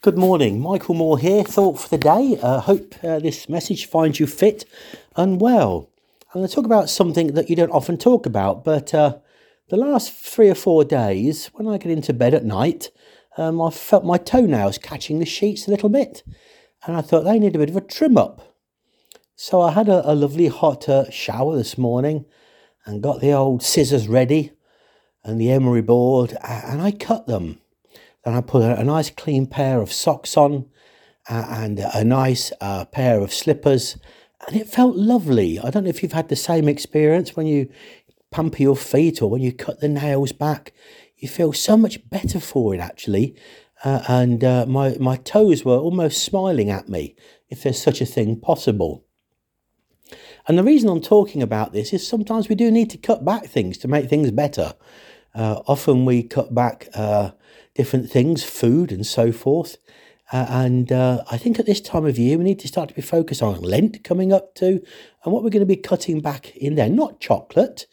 Good morning, Michael Moore here. Thought for the day. Uh, hope uh, this message finds you fit and well. I'm going to talk about something that you don't often talk about, but uh, the last three or four days, when I get into bed at night, um, I felt my toenails catching the sheets a little bit, and I thought they need a bit of a trim up. So I had a, a lovely hot uh, shower this morning, and got the old scissors ready, and the emery board, and I cut them then I put a, nice clean pair of socks on uh, and a nice uh, pair of slippers, and it felt lovely. I don't know if you've had the same experience when you pump your feet or when you cut the nails back. You feel so much better for it actually. Uh, and uh, my, my toes were almost smiling at me, if there's such a thing possible. And the reason I'm talking about this is sometimes we do need to cut back things to make things better. Uh, often we cut back uh, different things, food and so forth. Uh, and uh, I think at this time of year, we need to start to be focused on Lent coming up too, and what we're going to be cutting back in there. Not chocolate,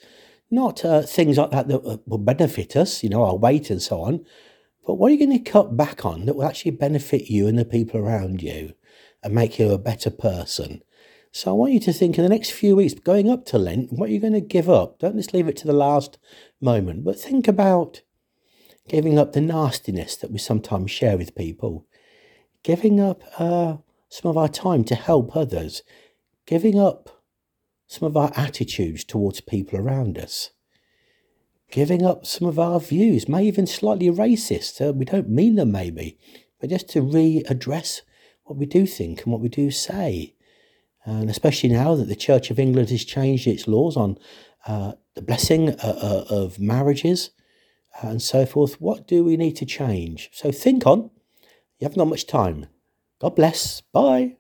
not uh, things like that that uh, will benefit us, you know, our weight and so on. But what are you going to cut back on that will actually benefit you and the people around you and make you a better person? So I want you to think in the next few weeks, going up to Lent, what are you're going to give up. Don't just leave it to the last moment, but think about giving up the nastiness that we sometimes share with people, giving up uh, some of our time to help others, giving up some of our attitudes towards people around us, giving up some of our views, maybe even slightly racist. Uh, we don't mean them, maybe, but just to readdress what we do think and what we do say. And especially now that the Church of England has changed its laws on uh, the blessing uh, uh, of marriages and so forth, what do we need to change? So think on. You haven't got much time. God bless. Bye.